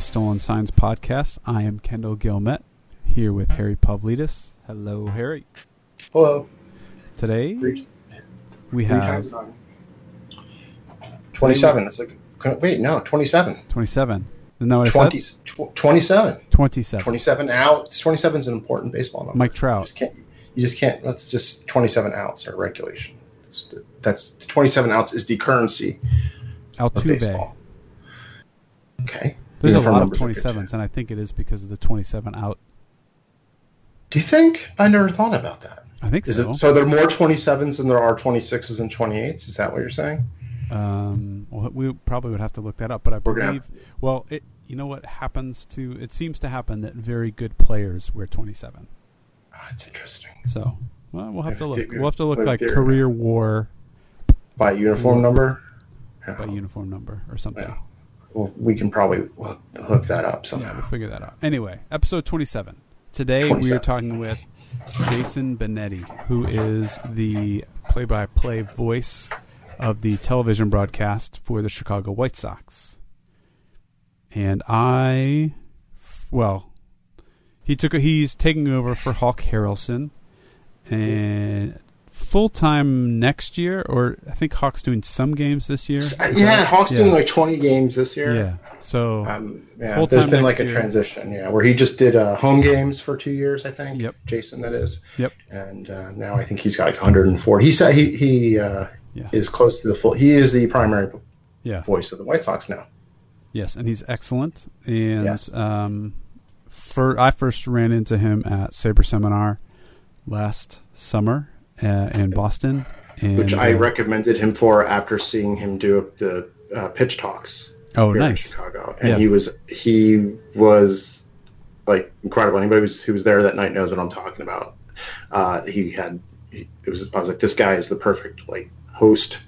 the Stolen Signs podcast. I am Kendall Guillemette, here with Harry Pavlidis. Hello, Harry. Hello. Today Three, we three have 27. That's like, wait, no, 27. 27. Isn't that what I said? tw- 27. 27. 27 outs. 27 is an important baseball number. Mike You Trout. just can't, you just can't, that's just 27 outs are regulation. That's, that's 27 outs is the currency of baseball. Okay. There's a lot of numbers are good, 27s, and I think it is because of the 27 out. Do you think? I never thought about that. I think Is so. it so there are more 27s than there are 26s and 28s? Is that what you're saying? Um, well, we probably would have to look that up, but I We're gonna believe. Well, it you know what happens to it seems to happen that very good players wear 27. Oh, that's interesting. So well, we'll have to look. they- We'll have to look like they're- career war By uniform number? by uniform number or something. Yeah. Well, we can probably hook that up Yeah, we'll figure that out. Anyway, episode 27. Today we are talking with Jason Benetti, who is the play-by-play voice of the television broadcast for the Chicago White Sox. And I, well, he took a, he's taking over for Hawk Harrelson, and full time next year, or I think Hawk's doing some games this year. Uh, Yeah, Hawks Yeah. doing like 20 games this year. Yeah. So um, yeah, there's been like a year. transition, yeah, where he just did uh, home games for two years, I think. Yep. Jason, that is. Yep. And uh, now I think he's got like 104. He said he he uh, Yeah. is close to the full. He is the primary yeah. voice of the White Sox now. Yes, and he's excellent. And Yes. um, for I first ran into him at Saber Seminar last summer uh, in Boston, and which I uh, recommended him for after seeing him do the uh, pitch talks oh nice, Chicago, and Yeah. he was he was like incredible. Anybody who's, who was there that night knows what I'm talking about. Uh, he had he, it was I was like this guy is the perfect like host.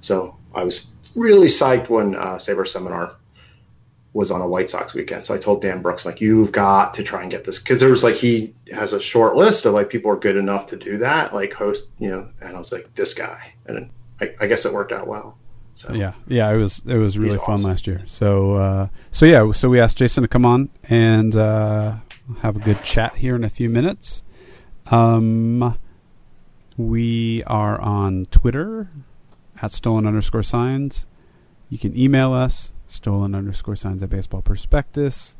So I was really psyched when uh, Saber Seminar was on a White Sox weekend. So I told Dan Brooks like you've got to try and get this because there was like he has a short list of like people are good enough to do that like host you know and I was like this guy and I, I guess it worked out well. So Yeah, yeah, it was it was really fun awesome. last year. So uh, so yeah, so we asked Jason to come on and uh, have a good chat here in a few minutes. Um, we are on Twitter at stolen underscore signs. You can email us stolen underscore signs at baseball prospectus.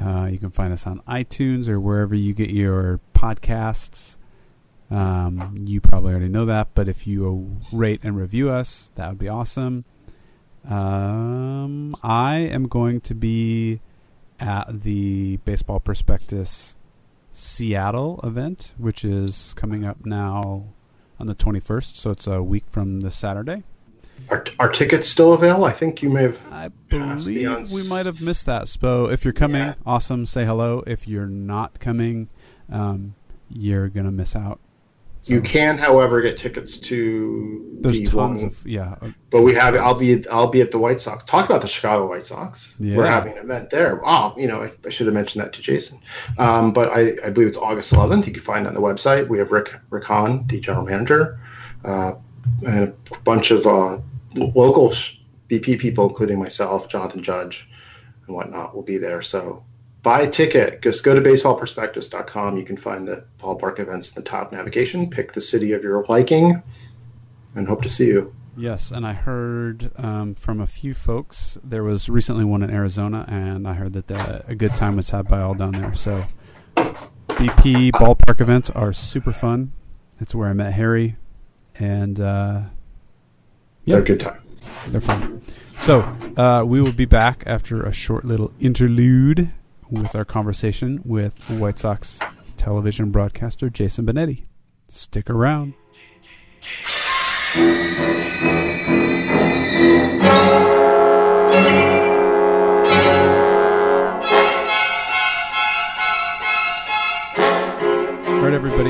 Uh, you can find us on iTunes or wherever you get your podcasts. Um, you probably already know that, but if you rate and review us, that would be awesome. Um, I am going to be at the Baseball Prospectus Seattle event, which is coming up now on the 21st, so it's a week from this Saturday. Are, are tickets still available? I think you may have. I believe we might have missed that, Spo. If you're coming, Yeah. awesome, say hello. If you're not coming, um, you're going to miss out. So You can, however, get tickets to There's the tons one, of, yeah. uh, but we have. I'll be. I'll be at the White Sox. Talk about the Chicago White Sox. Yeah. We're having an event there. Oh, you know, I, I should have mentioned that to Jason. Um, but I, I believe it's August 11th. You can find it on the website. We have Rick Rick Hahn, the general manager, uh, and a bunch of uh, local BP people, including myself, Jonathan Judge, and whatnot, will be there. So buy a ticket. Just go to baseballprospectus.com. You can find the ballpark events in the top navigation. Pick the city of your liking, and hope to see you. Yes, and I heard um, from a few folks there was recently one in Arizona, and I heard that the, a good time was had by all down there. So BP ballpark events are super fun. That's where I met Harry, and uh, Yeah. They're a good time. they're fun. So uh, we will be back after a short little interlude with our conversation with White Sox television broadcaster Jason Benetti. Stick around.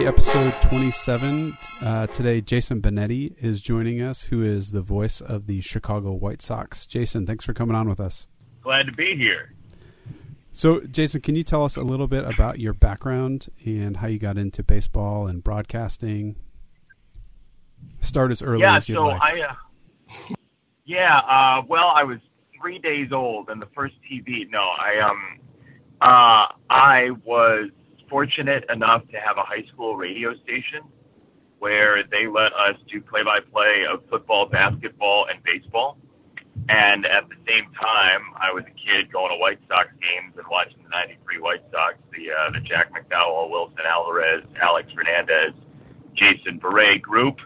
Episode 27. Uh, today, Jason Benetti is joining us, who is the voice of the Chicago White Sox. Jason, thanks for coming on with us. Glad to be here. So, Jason, can you tell us a little bit about your background and how you got into baseball and broadcasting? Start as early yeah, as you'd so like. I, uh, Yeah, uh, well, I was three days old, and the first TV. No, I um, uh, I was fortunate enough to have a high school radio station where they let us do play-by-play of football, basketball, and baseball. And at the same time, I was a kid going to White Sox games and watching the '93 White Sox, the uh, the Jack McDowell, Wilson Alvarez, Alex Fernandez, Jason Bere group.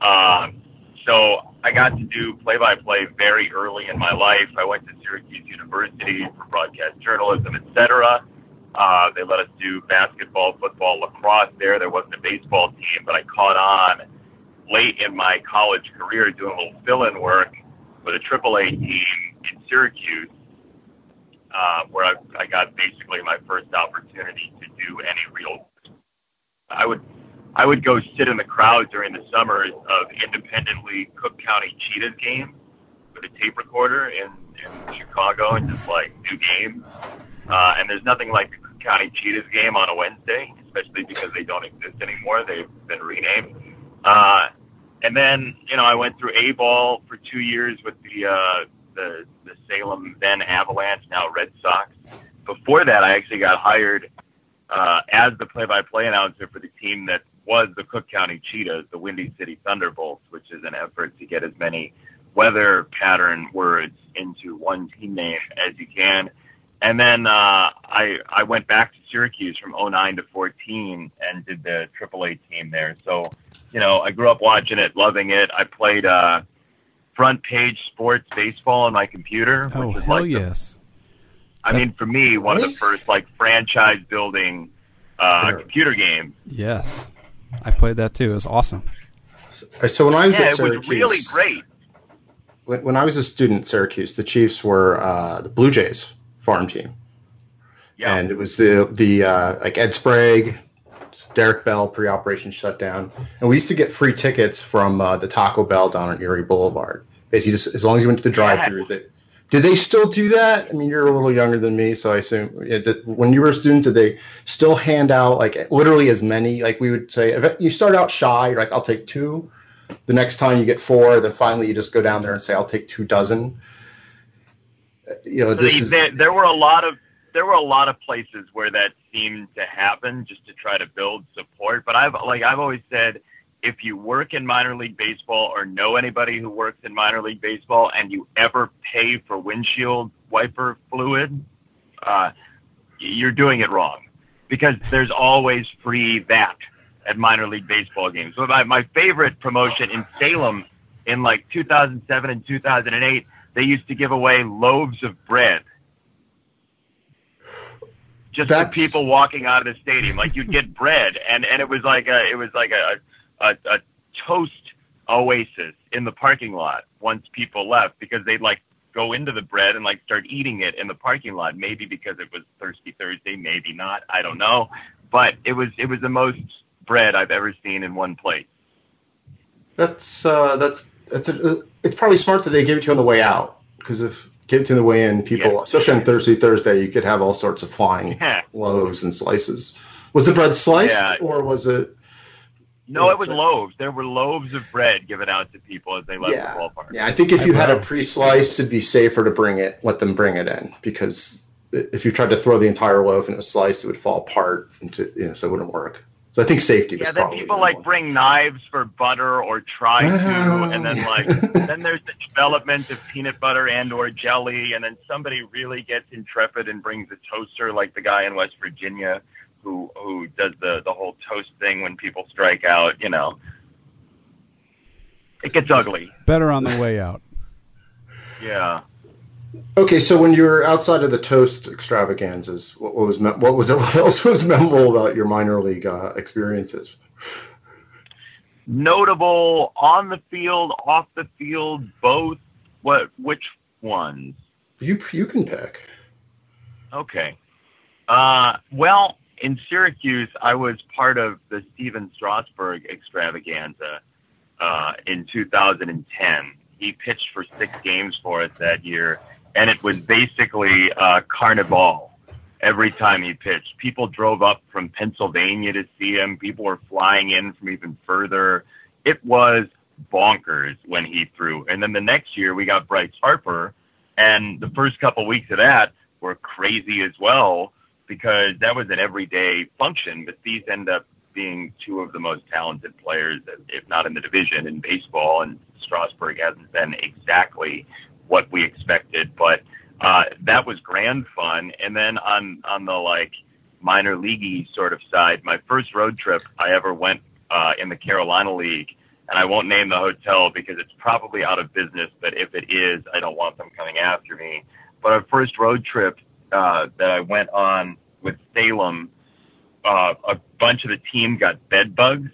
Um, so I got to do play-by-play very early in my life. I went to Syracuse University for broadcast journalism, etc. Uh, they let us do basketball, football, lacrosse there. There wasn't a baseball team, but I caught on late in my college career doing a little fill-in work with a AAA team in Syracuse, uh, where I, I got basically my first opportunity to do any real. I would I would go sit in the crowd during the summers of independently Cook County Cheetahs games with a tape recorder in, in Chicago and just like do games. Uh, and there's nothing like the County Cheetahs game on a Wednesday, especially because they don't exist anymore. They've been renamed. Uh, and then, you know, I went through A ball for two years with the, uh, the, the Salem then Avalanche, now Red Sox. Before that, I actually got hired uh, as the play-by-play announcer for the team that was the Cook County Cheetahs, the Windy City Thunderbolts, which is an effort to get as many weather pattern words into one team name as you can. And then uh, I I went back to Syracuse from 09 to 14 and did the AAA team there. So, you know, I grew up watching it, loving it. I played uh, front page sports baseball on my computer. Oh, which is hell like yes. The, I mean, for me, one of the first like franchise building uh, Sure. computer games. Yes. I played that too. It was awesome. So when I was Yeah, at it Syracuse, was really great. When, when I was a student at Syracuse, the Chiefs were uh, the Blue Jays farm team, Yeah. and it was the the uh, like Ed Sprague, Derek Bell pre-operation shutdown, and we used to get free tickets from uh, the Taco Bell down on Erie Boulevard. Basically, just as long as you went to the drive-through. That did they still do that? I mean, you're a little younger than me, so I assume yeah, did, when you were a student, did they still hand out like literally as many? Like we would say, if you start out shy, you're like, I'll take two. The next time you get four, then finally you just go down there and say, I'll take two dozen. Uh, You know, this is there, there were a lot of there were a lot of places where that seemed to happen just to try to build support. But I've like I've always said, if you work in minor league baseball or know anybody who works in minor league baseball and you ever pay for windshield wiper fluid, uh, you're doing it wrong because there's always free that at minor league baseball games. So my, my favorite promotion in Salem in like 2007 and 2008, they used to give away loaves of bread just That's- for people walking out of the stadium. Like you'd get bread, and and it was like a it was like a a, a toast oasis in the parking lot once people left because they'd like go into the bread and like start eating it in the parking lot. Maybe because it was Thirsty Thursday, maybe not. I don't know, but it was it was the most bread I've ever seen in one place. that's uh, that's that's a, it's probably smart that they gave it to you on the way out because if give it to you on the way in, people, Yeah. especially on Thursday, Thursday, you could have all sorts of flying Yeah. loaves and slices. Was the bread sliced Yeah. or was it? No, it was loaves. There were loaves of bread given out to people as they left Yeah. the ballpark. Yeah, I think if you had a pre-sliced, it'd be safer to bring it. Let them bring it in because if you tried to throw the entire loaf and it was sliced, it would fall apart. Into you know, so it wouldn't work. So I think safety was Yeah, then probably people the like one. bring knives for butter or try to, Oh. and then like then there's the development of peanut butter and or jelly, and then somebody really gets intrepid and brings a toaster, like the guy in West Virginia who who does the the whole toast thing when people strike out. You know, it gets ugly. Better on the way out. Yeah. Okay, so when you were outside of the toast extravaganzas, what, what was what was what else was memorable about your minor league uh, experiences? Notable on the field, off the field, both. What? Which ones? You you can pick. Okay. Uh, well, in Syracuse, I was part of the Stephen Strasburg extravaganza uh, in 2010. He pitched for six games for us that year, and it was basically uh, carnival every time he pitched. People drove up from Pennsylvania to see him. People were flying in from even further. It was bonkers when he threw. And then the next year we got Bryce Harper, and the first couple weeks of that were crazy as well because that was an everyday function. But these end up being two of the most talented players, if not in the division in baseball. And Strasburg hasn't been exactly what we expected, but uh, that was grand fun. And then on on the like minor leaguey sort of side, my first road trip I ever went uh, in the Carolina League, and I won't name the hotel because it's probably out of business. But if it is, I don't want them coming after me. But our first road trip uh, that I went on with Salem, uh, a bunch of the team got bed bugs,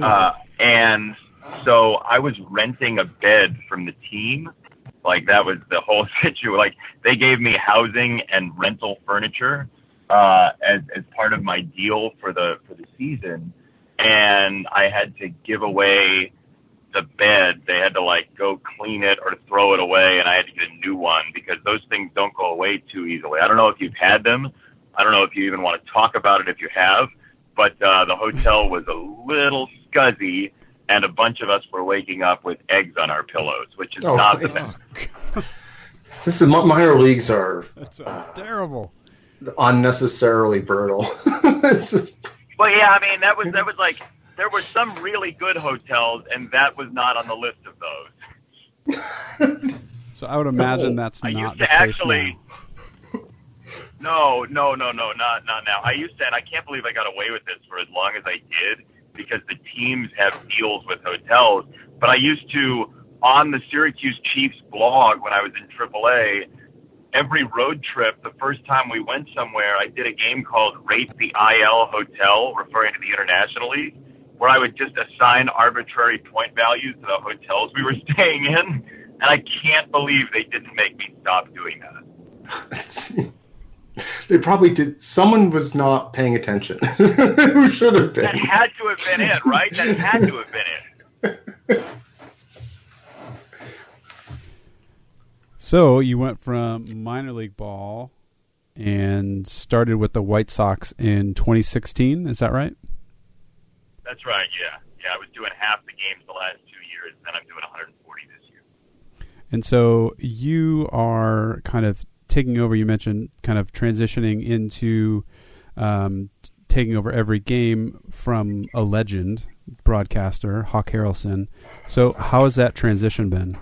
uh, and so I was renting a bed from the team. Like that was the whole situation. Like they gave me housing and rental furniture uh, as as part of my deal for the for the season, and I had to give away the bed. They had to like go clean it or throw it away, and I had to get a new one because those things don't go away too easily. I don't know if you've had them. I don't know if you even want to talk about it if you have, but uh, the hotel was a little scuzzy, and a bunch of us were waking up with eggs on our pillows, which is Oh, not the yeah. best. This is mi- minor leagues are That sounds uh, terrible. unnecessarily brutal. it's just, Well, yeah, I mean that was that was like there were some really good hotels, and that was not on the list of those. So I would imagine oh. that's I not used the to case actually- No, no, no, no, not not now. I used to, and I can't believe I got away with this for as long as I did because the teams have deals with hotels. But I used to on the Syracuse Chiefs blog when I was in AAA. Every road trip, the first time we went somewhere, I did a game called Rate the IL Hotel, referring to the International League, where I would just assign arbitrary point values to the hotels we were staying in. And I can't believe they didn't make me stop doing that. they probably did. Someone was not paying attention. Who should have been? That had to have been it, right? That had to have been it. So you went from minor league ball and started with the White Sox in 2016. Is that right? That's right. Yeah, yeah. I was doing half the games the last two years, then I'm doing 140 this year. And so you are kind of taking over. You mentioned kind of transitioning into um, t- taking over every game from a legend broadcaster, Hawk Harrelson. So how has that transition been?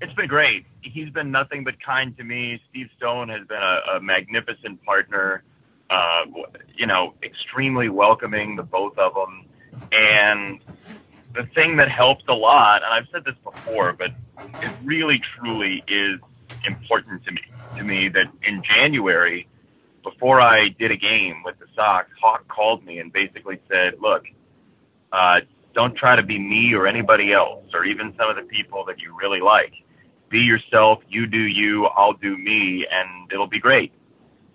It's been great. He's been nothing but kind to me. Steve Stone has been a, a magnificent partner. Uh, you know, extremely welcoming, the both of them. And the thing that helps a lot, and I've said this before, but it really truly is important to me. To me, that in January, before I did a game with the Sox, Hawk called me and basically said, "Look, uh, don't try to be me or anybody else, or even some of the people that you really like. Be yourself. You do you. I'll do me, and it'll be great."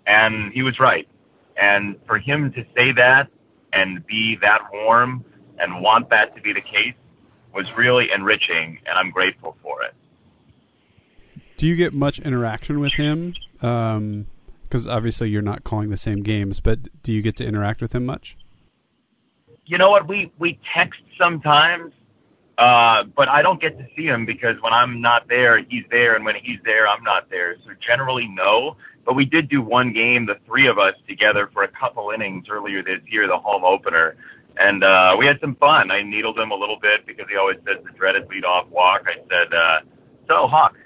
And he was right. And for him to say that and be that warm and want that to be the case was really enriching, and I'm grateful for it. Do you get much interaction with him? Because obviously you're not calling the same games, but do you get to interact with him much? You know what? We we text sometimes, uh, but I don't get to see him because when I'm not there, he's there, and when he's there, I'm not there. So generally, no. But we did do one game, the three of us together for a couple innings earlier this year, the home opener, and uh, we had some fun. I needled him a little bit because he always says the dreaded leadoff walk. I said, uh, "So Hawk,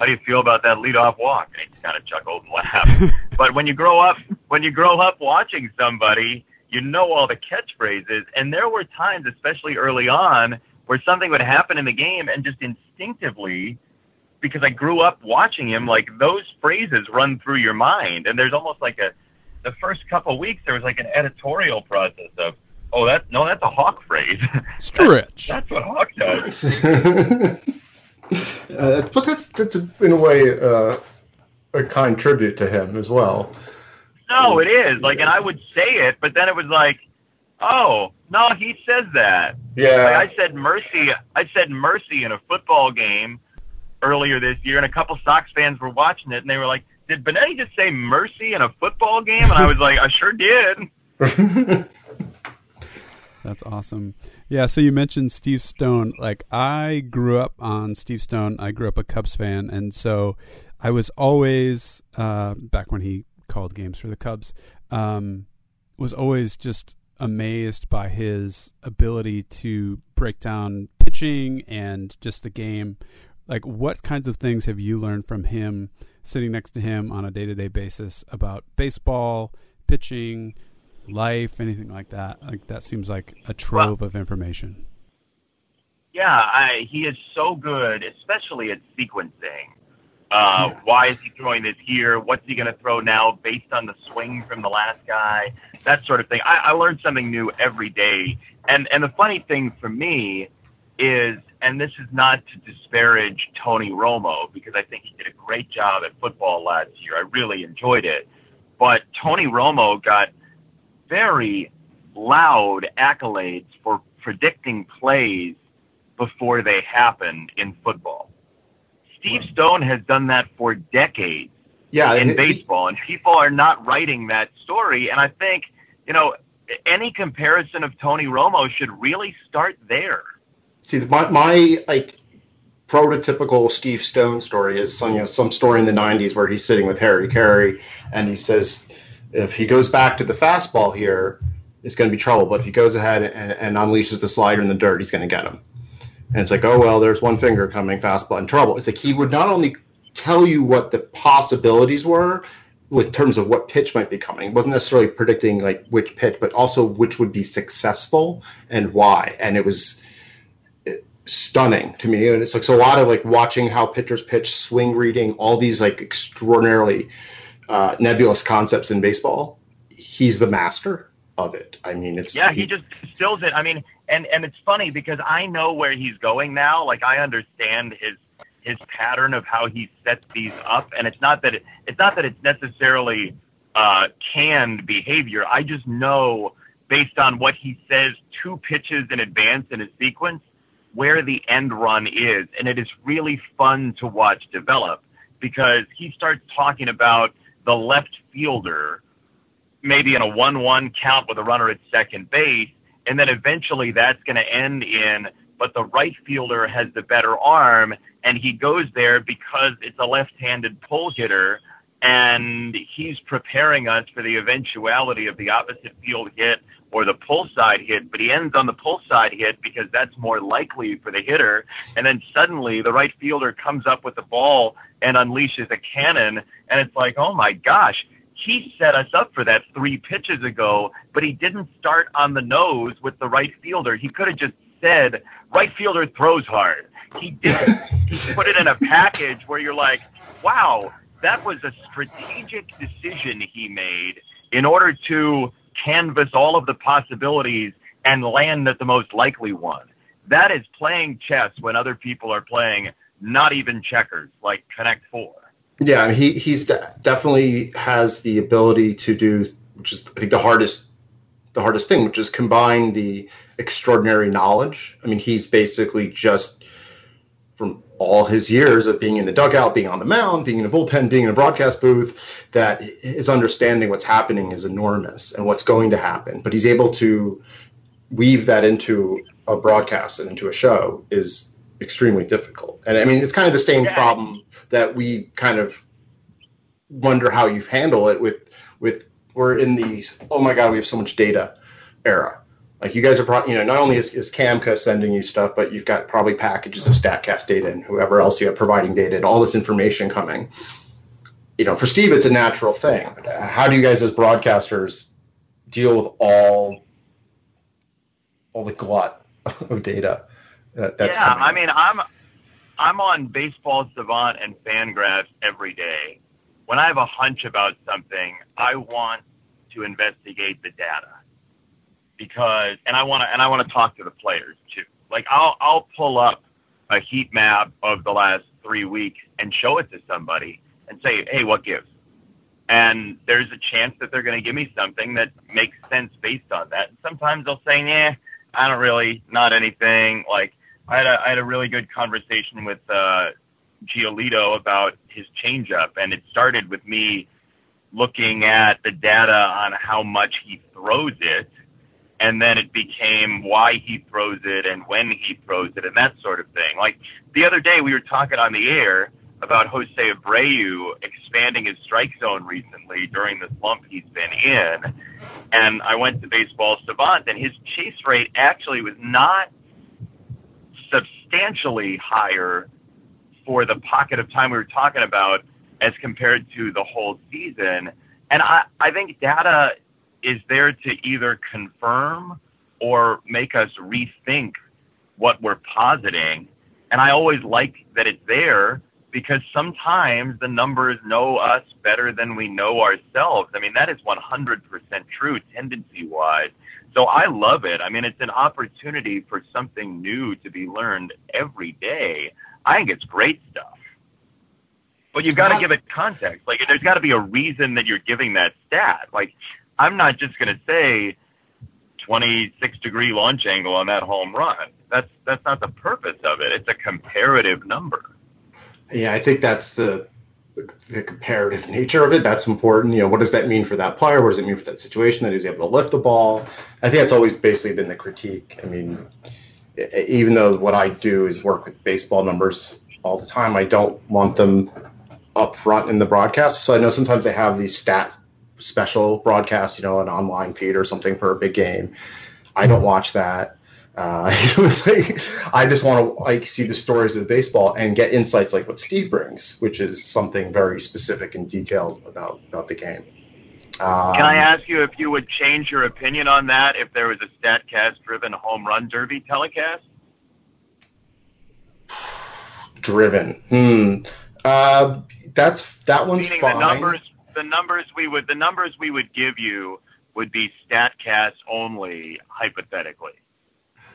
how do you feel about that leadoff walk?" And he kind of chuckled and laughed. but when you grow up, when you grow up watching somebody, you know all the catchphrases. And there were times, especially early on, where something would happen in the game, and just instinctively, because I grew up watching him, like those phrases run through your mind, and there's almost like a. The first couple weeks, there was like an editorial process of, oh, that no, that's a Hawk phrase. Stretch. that's what Hawk does. uh, but that's that's in a way uh, a kind tribute to him as well. No, it is like, and I would say it, but then it was like, oh, no, he says that. Yeah, Like I said mercy. I said mercy in a football game earlier this year, and a couple Sox fans were watching it, and they were like, "Did Benetti just say mercy in a football game?" And I was like, "I sure did." That's awesome. Yeah. So you mentioned Steve Stone. Like I grew up on Steve Stone. I grew up a Cubs fan, and so I was always uh, back when he called games for the Cubs. Um, was always just amazed by his ability to break down pitching and just the game. Like, what kinds of things have you learned from him, sitting next to him on a day to day basis about baseball, pitching, life, anything like that? Like, that seems like a trove well, of information. Yeah, I, he is so good, especially at sequencing. Uh, yeah. Why is he throwing this here? What's he going to throw now based on the swing from the last guy? That sort of thing. I, I learn something new every day. And, and the funny thing for me is, and this is not to disparage Tony Romo because I think he did a great job at football last year. I really enjoyed it. But Tony Romo got very loud accolades for predicting plays before they happen in football. Steve Stone has done that for decades yeah, in baseball, and people are not writing that story. And I think, you know, any comparison of Tony Romo should really start there. See, my, my like prototypical Steve Stone story is some, you know, some story in the 90s where he's sitting with Harry Caray and he says, if he goes back to the fastball here, it's going to be trouble. But if he goes ahead and, and unleashes the slider in the dirt, he's going to get him. And it's like, oh well, there's one finger coming, fastball in trouble. It's like he would not only tell you what the possibilities were with terms of what pitch might be coming. It wasn't necessarily predicting like which pitch, but also which would be successful and why. And it was eh, stunning to me. And it's like so a lot of like watching how pitchers pitch, swing reading, all these like extraordinarily uh, nebulous concepts in baseball. He's the master of it. I mean, it's yeah. He, he just distills it. I mean, and and it's funny because I know where he's going now. Like I understand his his pattern of how he sets these up, and it's not that it, it's not that it's necessarily uh, canned behavior. I just know based on what he says two pitches in advance in a sequence where the end run is, and it is really fun to watch develop because he starts talking about the left fielder maybe in a 1-1 count with a runner at second base and then eventually that's going to end in, but the right fielder has the better arm, and he goes there because it's a left handed pull hitter, and he's preparing us for the eventuality of the opposite field hit or the pull side hit, but he ends on the pull side hit because that's more likely for the hitter. And then suddenly the right fielder comes up with the ball and unleashes a cannon, and it's like, oh my gosh, he set us up for that three pitches ago, but he didn't start on the nose with the right fielder. He could have just said, right fielder throws hard. He didn't. he put it in a package where you're like, wow, that was a strategic decision he made in order to canvas all of the possibilities and land at the most likely one. That is playing chess when other people are playing not even checkers, like Connect Four. Yeah, he he's de- definitely has the ability to do, which is I think the hardest the hardest thing, which is combine the extraordinary knowledge. I mean, he's basically just from all his years of being in the dugout, being on the mound, being in a bullpen, being in a broadcast booth, that his understanding what's happening is enormous and what's going to happen. But he's able to weave that into a broadcast and into a show is extremely difficult. And I mean, it's kind of the same yeah. problem that we kind of wonder how you handle it with with we're in the oh my god we have so much data era like you guys are pro- you know not only is, is camca sending you stuff but you've got probably packages of statcast data and whoever else you have providing data and all this information coming you know for steve it's a natural thing how do you guys as broadcasters deal with all all the glut of data that, that's yeah coming? i mean i'm I'm on Baseball Savant and Fangraphs every day. When I have a hunch about something, I want to investigate the data because, and I want to, and I want to talk to the players too. Like I'll, I'll pull up a heat map of the last three weeks and show it to somebody and say, hey, what gives? And there's a chance that they're going to give me something that makes sense based on that. And sometimes they'll say, yeah, I don't really, not anything. Like I had a, I had a really good conversation with uh, Giolito about his changeup, and it started with me looking at the data on how much he throws it, and then it became why he throws it and when he throws it and that sort of thing. Like the other day, we were talking on the air about Jose Abreu expanding his strike zone recently during the slump he's been in. And I went to Baseball Savant, and his chase rate actually was not substantially higher for the pocket of time we were talking about as compared to the whole season. And I, I think data is there to either confirm or make us rethink what we're positing. And I always like that it's there because sometimes the numbers know us better than we know ourselves. I mean, that is 100% true tendency wise. So I love it. I mean, it's an opportunity for something new to be learned every day. I think it's great stuff. But you've got to give it context. Like, there's got to be a reason that you're giving that stat. Like, I'm not just going to say 26 degree launch angle on that home run. That's that's not the purpose of it. It's a comparative number. Yeah, I think that's the the comparative nature of it. That's important. You know, what does that mean for that player? What does it mean for that situation that he's able to lift the ball? I think that's always basically been the critique. I mean, even though what I do is work with baseball numbers all the time, I don't want them up front in the broadcast. So I know sometimes they have these stat special broadcasts, you know, an online feed or something for a big game. I don't watch that. Uh, it's like I just want to like see the stories of the baseball and get insights like what Steve brings, which is something very specific and detailed about about the game. Um, Can I ask you if you would change your opinion on that if there was a Statcast-driven home run derby telecast? Driven. Hmm. Uh, that's that one's Meaning fine. The numbers, the numbers we would, the numbers we would give you would be Statcast only, hypothetically.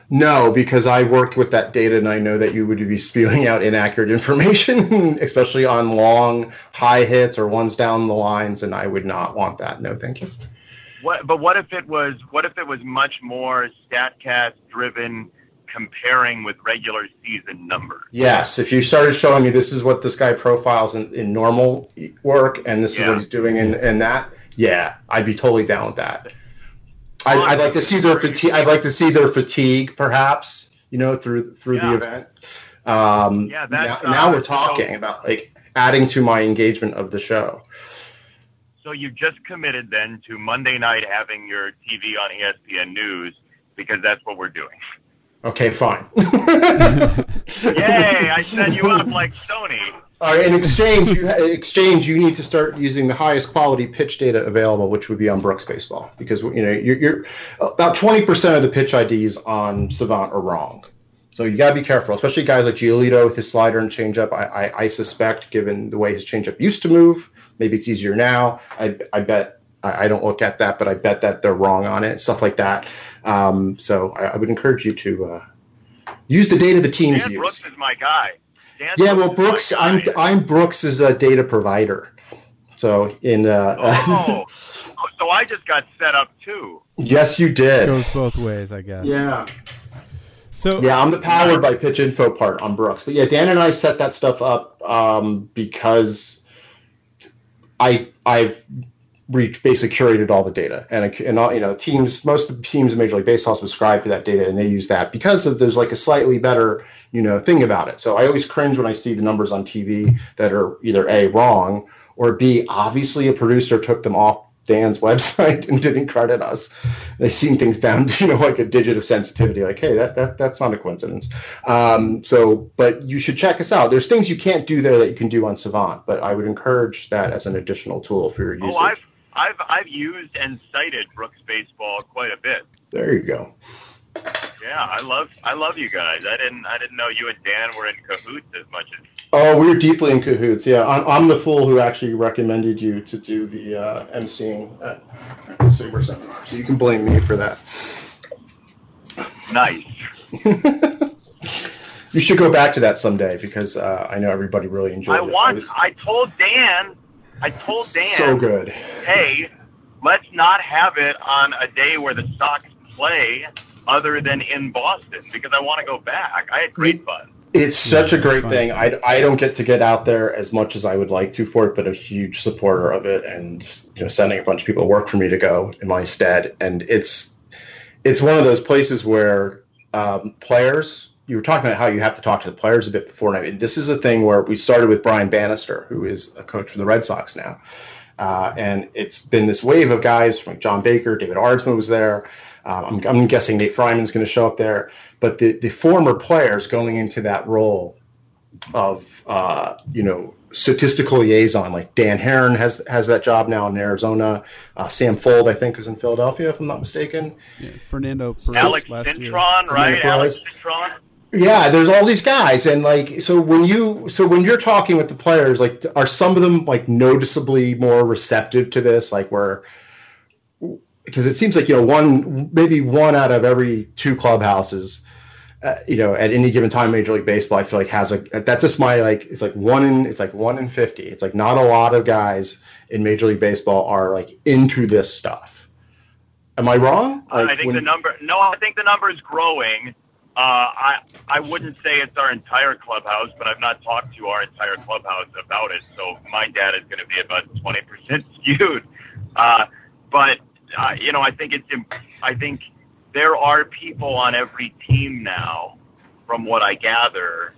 No, because I work with that data and I know that you would be spewing out inaccurate information, especially on long high hits or ones down the lines, and I would not want that. No, thank you. What, but what if it was what if it was much more Statcast driven, comparing with regular season numbers? Yes, if you started showing me this is what this guy profiles in, in normal work and this yeah. is what he's doing in, in that, yeah, I'd be totally down with that. I'd, I'd, like to see their fatigue. I'd like to see their fatigue, perhaps, you know, through through yeah. the event. Um, yeah, now, uh, now, we're talking so, about like adding to my engagement of the show. So you just committed then to Monday night having your TV on ESPN News because that's what we're doing. Okay, fine. Yay! I set you up like Sony. Uh, in exchange, you exchange you need to start using the highest quality pitch data available, which would be on Brooks Baseball, because you know you're, you're about twenty percent of the pitch IDs on Savant are wrong. So you got to be careful, especially guys like Giolito with his slider and changeup. I, I, I suspect, given the way his changeup used to move, maybe it's easier now. I, I bet I, I don't look at that, but I bet that they're wrong on it, stuff like that. Um, so I, I, would encourage you to uh, use the data the teams Dan use. Brooks is my guy. Dan yeah, Brooks well, Brooks, I'm I'm Brooks' is a data provider. So in uh, oh. oh, so I just got set up too. Yes, you did. It Goes both ways, I guess. Yeah. So yeah, I'm the powered by pitch info part on Brooks, but yeah, Dan and I set that stuff up um, because I I've reached basically curated all the data and and all, you know teams most of the teams in Major League Baseball subscribe to that data and they use that because of there's like a slightly better you know thing about it. So I always cringe when I see the numbers on TV that are either a wrong or b obviously a producer took them off Dan's website and didn't credit us. They've seen things down to you know like a digit of sensitivity. Like, hey, that, that that's not a coincidence. Um, so, but you should check us out. There's things you can't do there that you can do on Savant, but I would encourage that as an additional tool for your usage. Oh, I've I've I've used and cited Brooks Baseball quite a bit. There you go. Yeah, I love I love you guys. I didn't I didn't know you and Dan were in cahoots as much as. Oh, we are deeply in cahoots. Yeah, I'm, I'm the fool who actually recommended you to do the uh, emceeing at, the Saber seminar, so you can blame me for that. Nice. you should go back to that someday because uh, I know everybody really enjoyed I it. Want, I was. I told Dan. I told Dan. So good. Hey, let's not have it on a day where the Sox play other than in Boston because I want to go back. I had great fun. It's such a great thing. I, I don't get to get out there as much as I would like to for it, but a huge supporter of it, and you know, sending a bunch of people to work for me to go in my stead, and it's it's one of those places where um, players. You were talking about how you have to talk to the players a bit before. And I mean, this is a thing where we started with Brian Bannister, who is a coach for the Red Sox now, uh, and it's been this wave of guys from John Baker, David Aardsma was there. Um, I'm, I'm, guessing Nate Freiman's going to show up there, but the, the former players going into that role of uh, you know statistical liaison. Like Dan Haren has has that job now in Arizona. Uh, Sam Fuld, I think, is in Philadelphia, if I'm not mistaken. Yeah, Fernando Perez Alex Cintron, right? Alex Cintron. Yeah, there's all these guys, and like, so when you, so when you're talking with the players, like, are some of them like noticeably more receptive to this? Like, where, because it seems like you know, one maybe one out of every two clubhouses uh, you know, at any given time, Major League Baseball, I feel like has a that's just my like it's like one in it's like one in fifty. It's like not a lot of guys in Major League Baseball are like into this stuff. Am I wrong? Like, I think when, the number no, I think the number is growing. Uh, I I wouldn't say it's our entire clubhouse, but I've not talked to our entire clubhouse about it. So my data is going to be about twenty percent skewed. Uh, but uh, you know, I think it's I think there are people on every team now, from what I gather,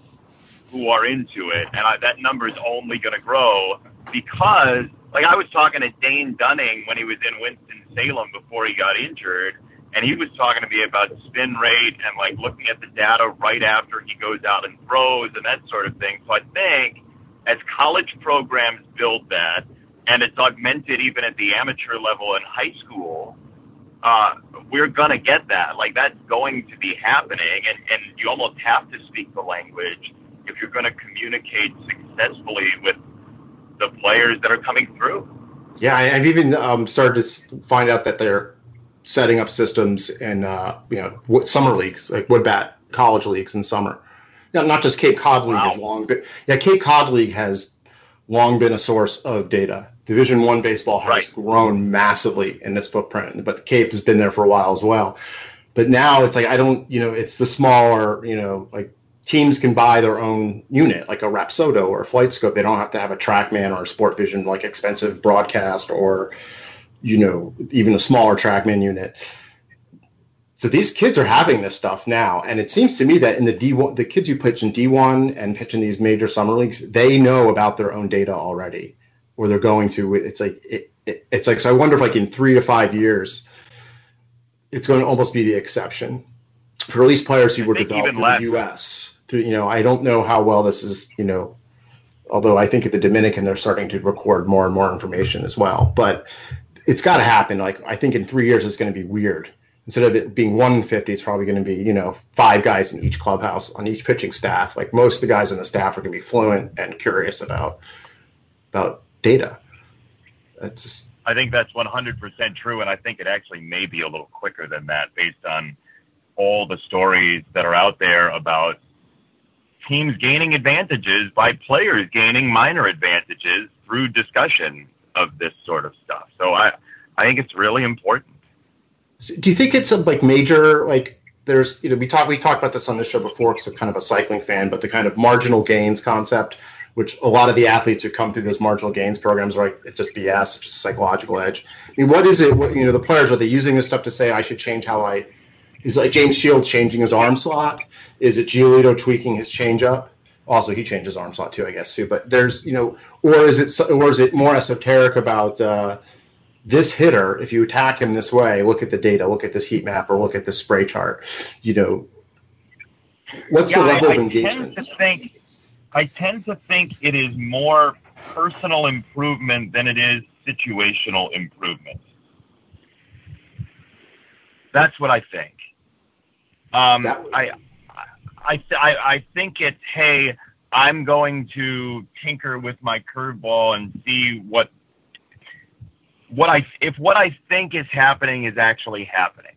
who are into it, and I, that number is only going to grow because, like, I was talking to Dane Dunning when he was in Winston Salem before he got injured, and he was talking to me about spin rate and like looking at the data right after he goes out and throws and that sort of thing. So I think as college programs build that, and it's augmented even at the amateur level in high school uh, we're going to get that. Like that's going to be happening, and, and you almost have to speak the language if you're going to communicate successfully with the players that are coming through. Yeah, I've even um, started to find out that they're setting up systems in uh, you know summer leagues, like wood bat college leagues in summer. Now, not just Cape Cod League wow. has long, but yeah, Cape Cod League has long been a source of data. Division One baseball has right. grown massively in this footprint, but the Cape has been there for a while as well. But now it's like I don't, you know, it's the smaller, you know, like teams can buy their own unit, like a Rapsodo or a FlightScope. They don't have to have a TrackMan or a Sportvision, like expensive broadcast or, you know, even a smaller TrackMan unit. So these kids are having this stuff now, and it seems to me that in the D one, the kids who pitch in D one and pitch in these major summer leagues, they know about their own data already or they're going to. It's like it, it, it's like so. I wonder if like in three to five years, it's going to almost be the exception for at least players who were developed in the U.S. Through, you know, I don't know how well this is. You know, although I think at the Dominican they're starting to record more and more information as well. But it's got to happen. Like I think in three years it's going to be weird. Instead of it being 150, it's probably going to be you know five guys in each clubhouse on each pitching staff. Like most of the guys on the staff are going to be fluent and curious about about data. That's I think that's 100% true, and I think it actually may be a little quicker than that based on all the stories that are out there about teams gaining advantages by players gaining minor advantages through discussion of this sort of stuff. So I, I think it's really important. Do you think it's a like major like there's you know we talked we talked about this on this show before because I'm kind of a cycling fan, but the kind of marginal gains concept which a lot of the athletes who come through those marginal gains programs are like, it's just BS, it's just a psychological edge. I mean, what is it? What, you know, the players are they using this stuff to say I should change how I? Is like James Shields changing his arm slot? Is it Giolito tweaking his changeup? Also, he changed his arm slot too, I guess too. But there's you know, or is it or is it more esoteric about? Uh, this hitter, if you attack him this way, look at the data, look at this heat map, or look at the spray chart. You know, what's yeah, the level I, of engagement? I tend to think I tend to think it is more personal improvement than it is situational improvement. That's what I think. Um, I, I, I, I think it's hey, I'm going to tinker with my curveball and see what what I if what I think is happening is actually happening.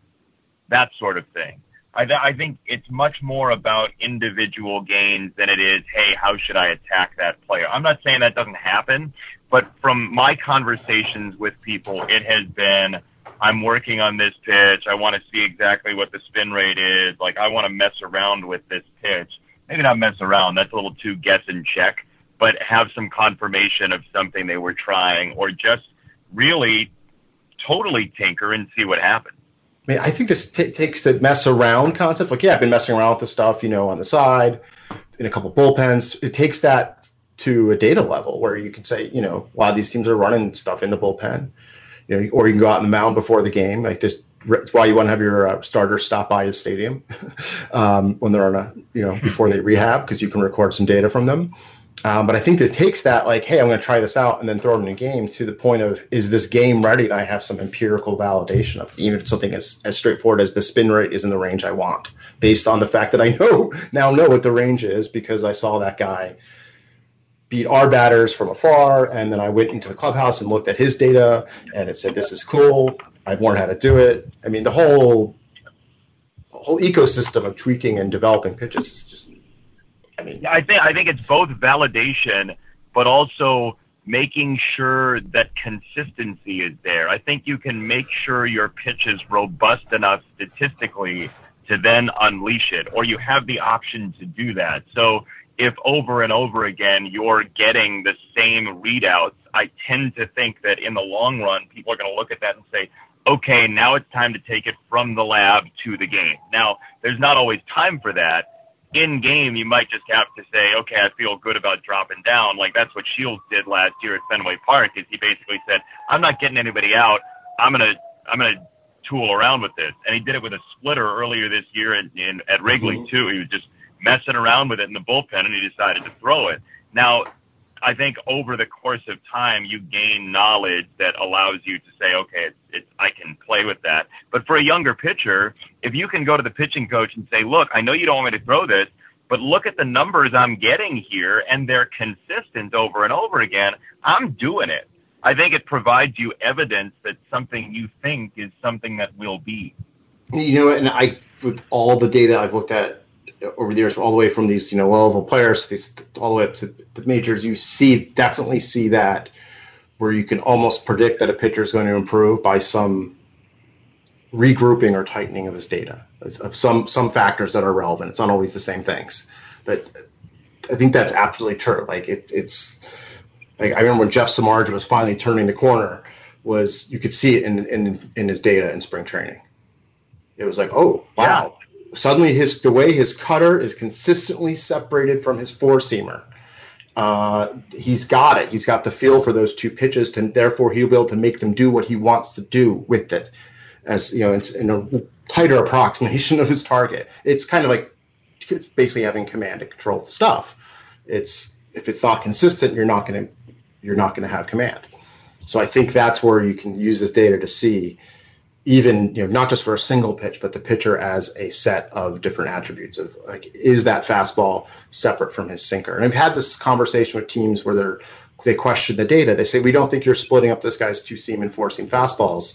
That sort of thing. I, th- I think it's much more about individual gains than it is, hey, how should I attack that player? I'm not saying that doesn't happen, but from my conversations with people, it has been, I'm working on this pitch. I want to see exactly what the spin rate is. Like, I want to mess around with this pitch. Maybe not mess around. That's a little too guess and check, but have some confirmation of something they were trying or just really totally tinker and see what happens. I mean, I think this t- takes the mess around concept. Like, yeah, I've been messing around with the stuff, you know, on the side, in a couple bullpens. It takes that to a data level where you can say, you know, a lot of these teams are running stuff in the bullpen, you know, or you can go out on the mound before the game. Like this, it's why you want to have your uh, starter stop by the stadium um, when they're on a, you know, before they rehab because you can record some data from them. Um, but I think this takes that like, hey, I'm going to try this out and then throw it in a game to the point of is this game ready? And I have some empirical validation of it, even if something as, as straightforward as the spin rate is in the range I want, based on the fact that I know now know what the range is because I saw that guy beat our batters from afar, and then I went into the clubhouse and looked at his data, and it said this is cool. I've learned how to do it. I mean, the whole whole ecosystem of tweaking and developing pitches is just I mean, I think I think it's both validation, but also making sure that consistency is there. I think you can make sure your pitch is robust enough statistically to then unleash it, or you have the option to do that. So if over and over again you're getting the same readouts, I tend to think that in the long run, people are going to look at that and say, okay, now it's time to take it from the lab to the game. Now, there's not always time for that in game, you might just have to say, okay, I feel good about dropping down. Like that's what Shields did last year at Fenway Park. Is he basically said, I'm not getting anybody out. I'm gonna I'm gonna tool around with this, and he did it with a splitter earlier this year in, in at Wrigley too. He was just messing around with it in the bullpen, and he decided to throw it. Now I think over the course of time, you gain knowledge that allows you to say, okay, it's, it's, I can play with that. But for a younger pitcher, if you can go to the pitching coach and say, look, I know you don't want me to throw this, but look at the numbers I'm getting here, and they're consistent over and over again, I'm doing it. I think it provides you evidence that something you think is something that will be. You know, and I, with all the data I've looked at over the years, all the way from these you know low level players, these all the way up to the majors, you see definitely see that where you can almost predict that a pitcher is going to improve by some regrouping or tightening of his data of some some factors that are relevant. It's not always the same things, but I think that's absolutely true. Like it, it's like I remember when Jeff Samardzija was finally turning the corner, was you could see it in in in his data in spring training. It was like, oh wow, suddenly his the way his cutter is consistently separated from his four seamer. Uh, he's got it. He's got the feel for those two pitches, and therefore he'll be able to make them do what he wants to do with it, as you know, it's in a tighter approximation of his target. It's kind of like it's basically having command and control of the stuff. It's if it's not consistent, you're not going to you're not going to have command. So I think that's where you can use this data to see even you know not just for a single pitch but the pitcher as a set of different attributes of like is that fastball separate from his sinker? And i've had this conversation with teams where they're they question the data. They say we don't think you're splitting up this guy's two seam and four seam fastballs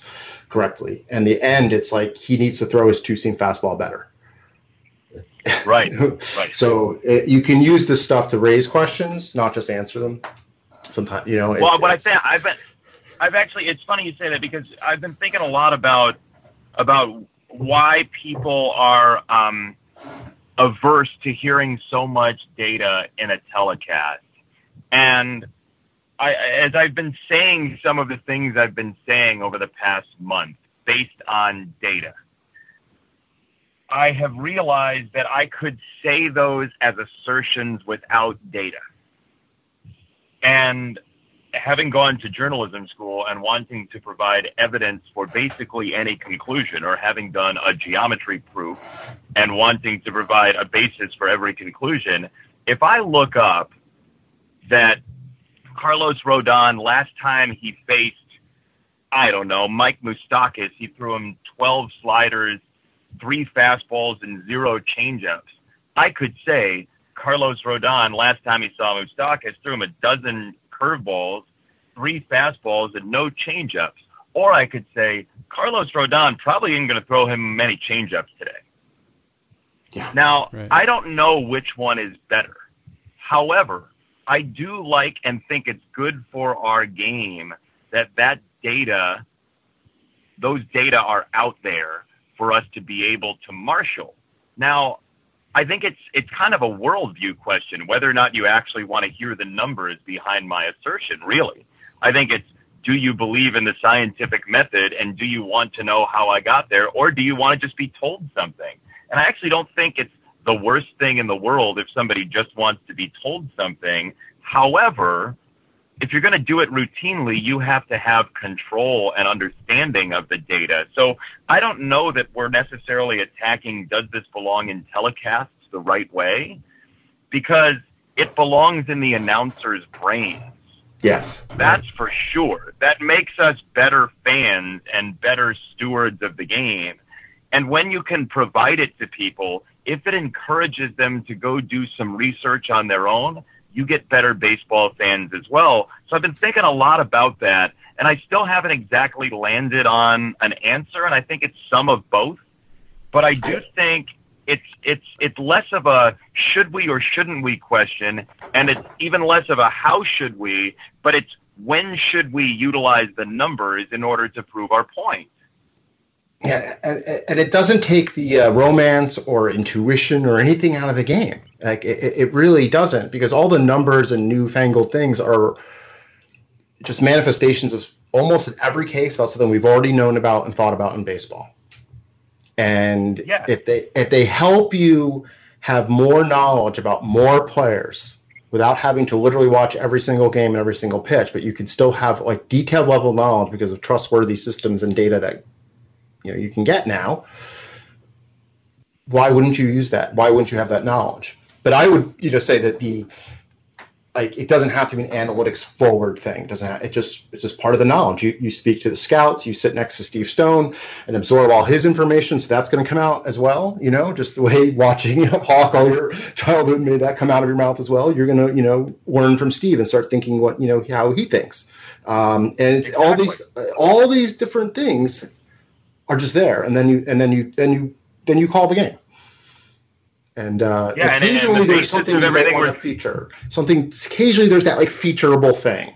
correctly. And the end it's like he needs to throw his two seam fastball better. Right. Right. So it, you can use this stuff to raise questions not just answer them. Sometimes you know well what i say i've been I've actually. It's funny you say that because I've been thinking a lot about about why people are um, averse to hearing so much data in a telecast, and I, as I've been saying some of the things I've been saying over the past month based on data. I have realized that I could say those as assertions without data. And having gone to journalism school and wanting to provide evidence for basically any conclusion, or having done a geometry proof and wanting to provide a basis for every conclusion, if I look up that Carlos Rodon, last time he faced, I don't know, Mike Moustakas, he threw him 12 sliders, three fastballs, and zero changeups. I could say Carlos Rodon, last time he saw Moustakas, threw him a dozen curveballs, three fastballs, and no changeups. Or I could say Carlos Rodon probably isn't going to throw him many changeups today. Yeah, now, right. I don't know which one is better. However, I do like and think it's good for our game that that data, those data are out there for us to be able to marshal. Now, I think it's it's kind of a worldview question whether or not you actually want to hear the numbers behind my assertion. Really, I think it's do you believe in the scientific method and do you want to know how I got there or do you want to just be told something? And I actually don't think it's the worst thing in the world if somebody just wants to be told something. However, if you're going to do it routinely, you have to have control and understanding of the data. So I don't know that we're necessarily attacking does this belong in telecasts the right way because it belongs in the announcer's brains. Yes. That's for sure. That makes us better fans and better stewards of the game. And when you can provide it to people, if it encourages them to go do some research on their own, you get better baseball fans as well. So I've been thinking a lot about that, and I still haven't exactly landed on an answer, and I think it's some of both. But I do think it's it's it's less of a should we or shouldn't we question, and it's even less of a how should we, but it's when should we utilize the numbers in order to prove our point. Yeah, and, it doesn't take the uh, romance or intuition or anything out of the game. Like it, it really doesn't, because all the numbers and newfangled things are just manifestations of almost in every case about something we've already known about and thought about in baseball. And Yeah. if they if they help you have more knowledge about more players without having to literally watch every single game and every single pitch, but you can still have like detailed level knowledge because of trustworthy systems and data that you know you can get now. Why wouldn't you use that? Why wouldn't you have that knowledge? But I would you know say that the like it doesn't have to be an analytics forward thing. It doesn't have, it just it's just part of the knowledge. You you speak to the scouts, you sit next to Steve Stone and absorb all his information, so that's going to come out as well. You know, just the way watching you know, Hawk all your childhood made that come out of your mouth as well. You're going to you know learn from Steve and start thinking what you know how he thinks. Um, and it's all these all these different things are just there, and then you and then you then you then you call the game. And uh, Yeah, and- and the occasionally there's something you might want to feature. Something occasionally there's that like featureable thing,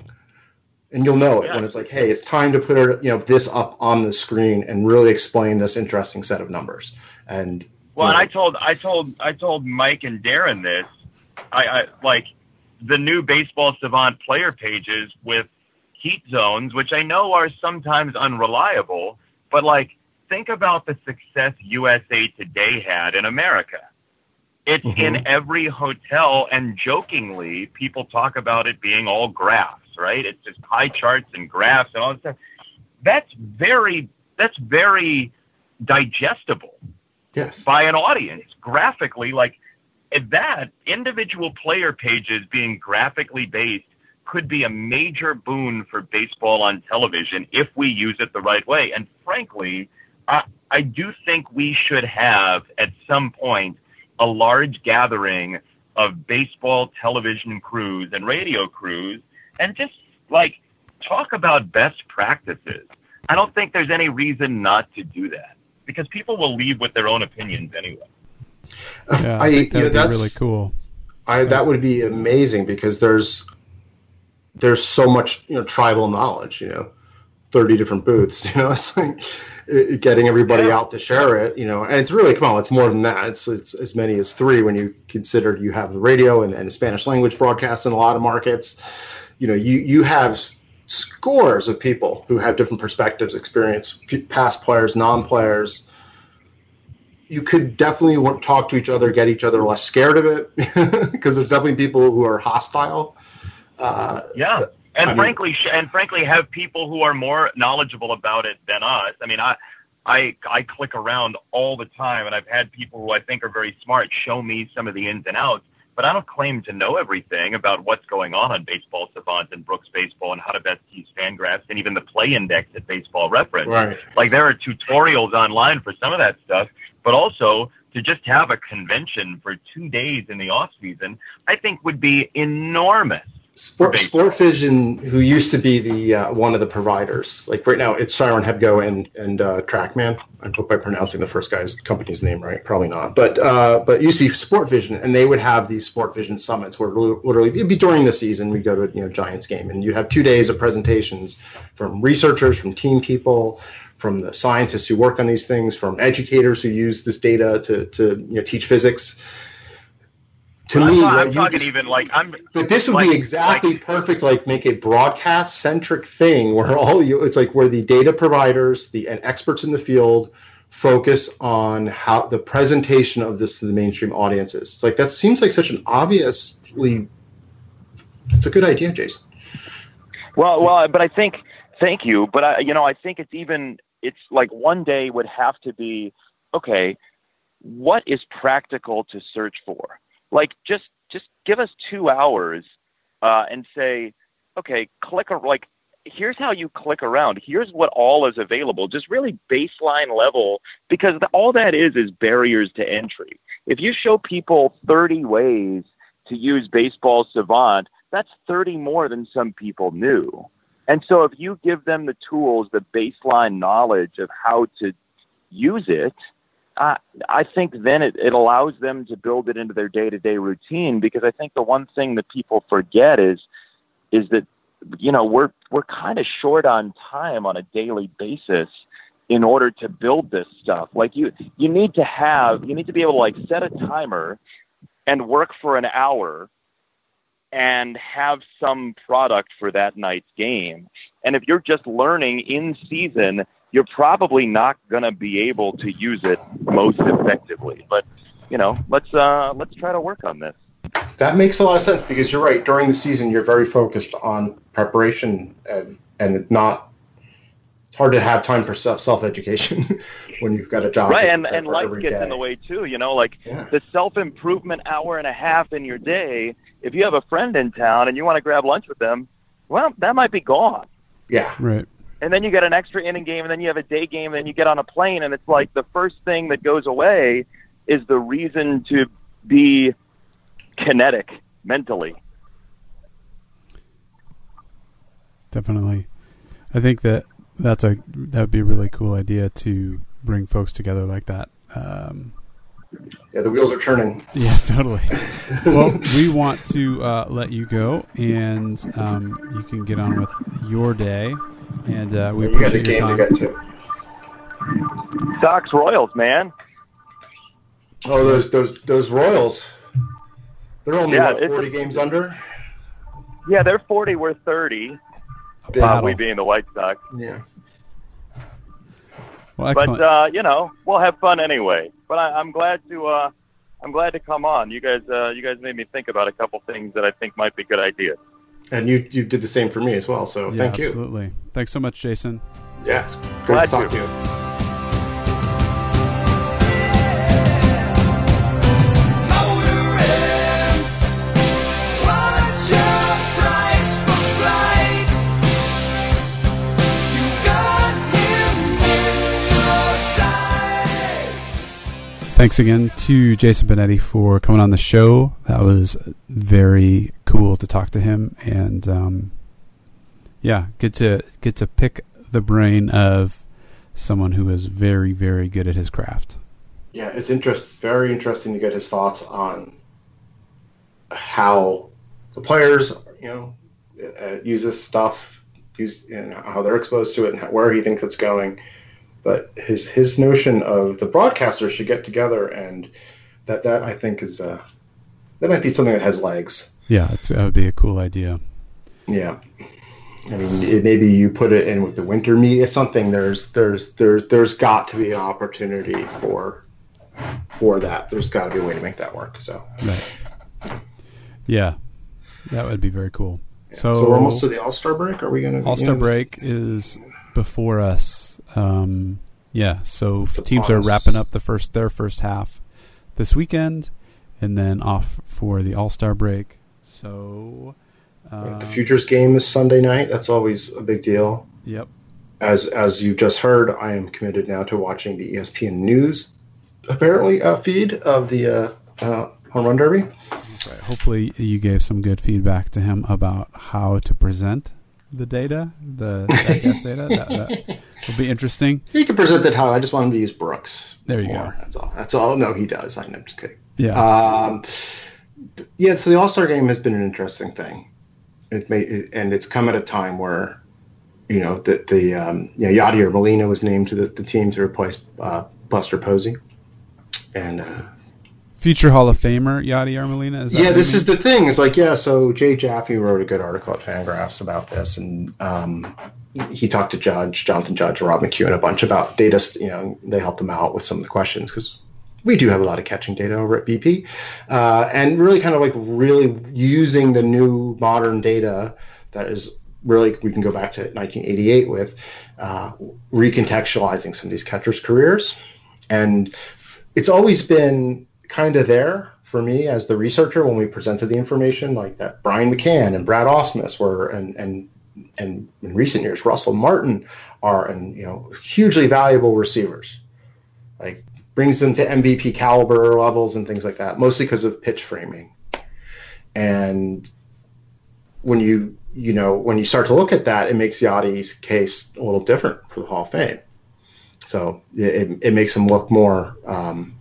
and you'll know it Yeah. when it's like, hey, it's time to put you know this up on the screen and really explain this interesting set of numbers. And Well, you and I told I told I told Mike and Darren this. I, I like the new baseball savant player pages with heat zones, which I know are sometimes unreliable, but like think about the success USA Today had in America. It's Mhm. in every hotel, and jokingly, people talk about it being all graphs, right? It's just pie charts and graphs and all that stuff. That's very that's very digestible yes, by an audience graphically like that individual player pages being graphically based could be a major boon for baseball on television if we use it the right way and frankly i i do think we should have at some point a large gathering of baseball television crews and radio crews and just like talk about best practices i don't think there's any reason not to do that because people will leave with their own opinions anyway. Yeah, I, I- think that you know, would be that's- really cool. I that would be amazing because there's there's so much you know tribal knowledge. You know, thirty different booths. You know, it's like getting everybody Yeah. out to share it. You know, and it's really come on. It's more than that. It's it's as many as three when you consider you have the radio and, and the Spanish language broadcast in a lot of markets. You know, you you have scores of people who have different perspectives, experience, past players, non-players. You could definitely want, talk to each other, get each other less scared of it, because there's definitely people who are hostile. Uh, Yeah, and I mean- frankly, sh- and frankly, have people who are more knowledgeable about it than us. I mean, I, I, I click around all the time, and I've had people who I think are very smart show me some of the ins and outs. But I don't claim to know everything about what's going on on Baseball Savant and Brooks Baseball and how to best use Fangraphs and even the play index at Baseball Reference. right. Like there are tutorials online for some of that stuff, but also to just have a convention for two days in the off season, I think would be enormous. Sport. Sportvision, who used to be the uh, one of the providers, like right now it's ChyronHego and and uh, Trackman. I hope I'm pronouncing the first guy's company's name right. Probably not, but uh, but it used to be Sportvision, and they would have these Sportvision summits where literally it'd be during the season. We'd go to you know Giants game, and you'd have two days of presentations from researchers, from team people, from the scientists who work on these things, from educators who use this data to to you know teach physics to I'm, me, I'm what you talking just- even like I'm. But this would Like- be exactly like- perfect. Like make a broadcast centric thing where all you it's like where the data providers, the and experts in the field focus on how the presentation of this to the mainstream audiences. It's like that seems like such an obviously. It's a good idea, Jason. Well, well, but I think thank you, but I, you know, I think it's even it's like one day would have to be okay. What is practical to search for? Like just just give us two hours uh, and say, okay, click like here's how you click around. Here's what all is available. Just really baseline level because the, all that is is barriers to entry. If you show people 30 ways to use Baseball Savant, that's 30 more than some people knew. And so if you give them the tools, the baseline knowledge of how to use it, uh, I think then it, it allows them to build it into their day to day routine because I think the one thing that people forget is is that you know we're we're kind of short on time on a daily basis in order to build this stuff. Like you you need to have you need to be able to like set a timer and work for an hour and have some product for that night's game. And if you're just learning in season, you're probably not going to be able to use it most effectively. But you know, let's uh, let's try to work on this. That makes a lot of sense because you're right. During the season, you're very focused on preparation and and not. It's hard to have time for self education when you've got a job. right and and life gets day. in the way too you know like Yeah. the self improvement hour and a half in your day if you have a friend in town and you want to grab lunch with them well that might be gone Yeah, Right. And then you get an extra inning game and then you have a day game and then you get on a plane and it's like the first thing that goes away is the reason to be kinetic mentally Definitely. I think that that's a that would be a really cool idea to bring folks together like that. Um, yeah. The wheels are turning. yeah, totally. well, we want to uh, let you go, and um, you can get on with your day. And uh, we you got a appreciate your game to time. get to. sox royals man Oh, those those those Royals. They're only Yeah, what, it's a- forty games under. yeah they're 40 we're 30 A uh, we being the white sox Yeah. Well, excellent. But uh, you know, we'll have fun anyway. But I, I'm glad to uh, I'm glad to come on. You guys uh, you guys made me think about a couple things that I think might be good ideas. And you you did the same for me as well. So yeah, thank you. Absolutely. Thanks so much, Jason. Yeah, it's great Glad to talk to. to you. Thanks again to Jason Benetti for coming on the show. That was very cool to talk to him, and um, yeah, good to get to pick the brain of someone who is very, very good at his craft. Yeah, it's interest. Very interesting to get his thoughts on how the players, you know, uh, use this stuff, use know, how they're exposed to it, and how, where he thinks it's going. But his his notion of the broadcasters should get together, and that that I think is uh, that might be something that has legs. Yeah, it's, that would be a cool idea. Yeah. I mean, it, maybe you put it in with the winter meet. It's something. There's, there's, there's, there's got to be an opportunity for, for that. There's got to be a way to make that work. So, Right. Yeah, that would be very cool. So, so we're almost to the All Star break. Are we gonna? All Star break is before us. Um, yeah, so It's teams are wrapping up the first their first half this weekend, and then off for the All Star break. So, uh, The Futures game is Sunday night. That's always a big deal. Yep. As as you just heard, I am committed now to watching the ESPN News apparently uh, feed of the uh, uh, home run derby. Right. Hopefully, you gave some good feedback to him about how to present the data, the data. That, that will be interesting. He can present it how I just want him to use Brooks. There you more. go. That's all. That's all. No, he does. I'm just kidding. Yeah. Um, yeah, so the All Star game has been an interesting thing. It may, and it's come at a time where, you know, the the um, you know, Yadier Molina was named to the, the team to replace uh, Buster Posey, and uh, future Hall of Famer Yadier Molina. Is that yeah, this is the thing. It's like, yeah, so Jay Jaffe wrote a good article at Fangraphs about this, and um, he talked to Judge, Jonathan Judge, Rob McQuown, a bunch about data. You know, they helped him out with some of the questions because we do have a lot of catching data over at BP, uh, and really kind of like really using the new modern data that is really we can go back to 1988 with uh, recontextualizing some of these catchers' careers, and it's always been kind of there for me as the researcher when we presented the information, like that Brian McCann and Brad Ausmus were, and and and in recent years Russell Martin are, and you know, hugely valuable receivers. Like brings them to MVP caliber levels and things like that, mostly because of pitch framing. And when you you know when you start to look at that, it makes Yadi's case a little different for the Hall of Fame. So it, it makes him look more um,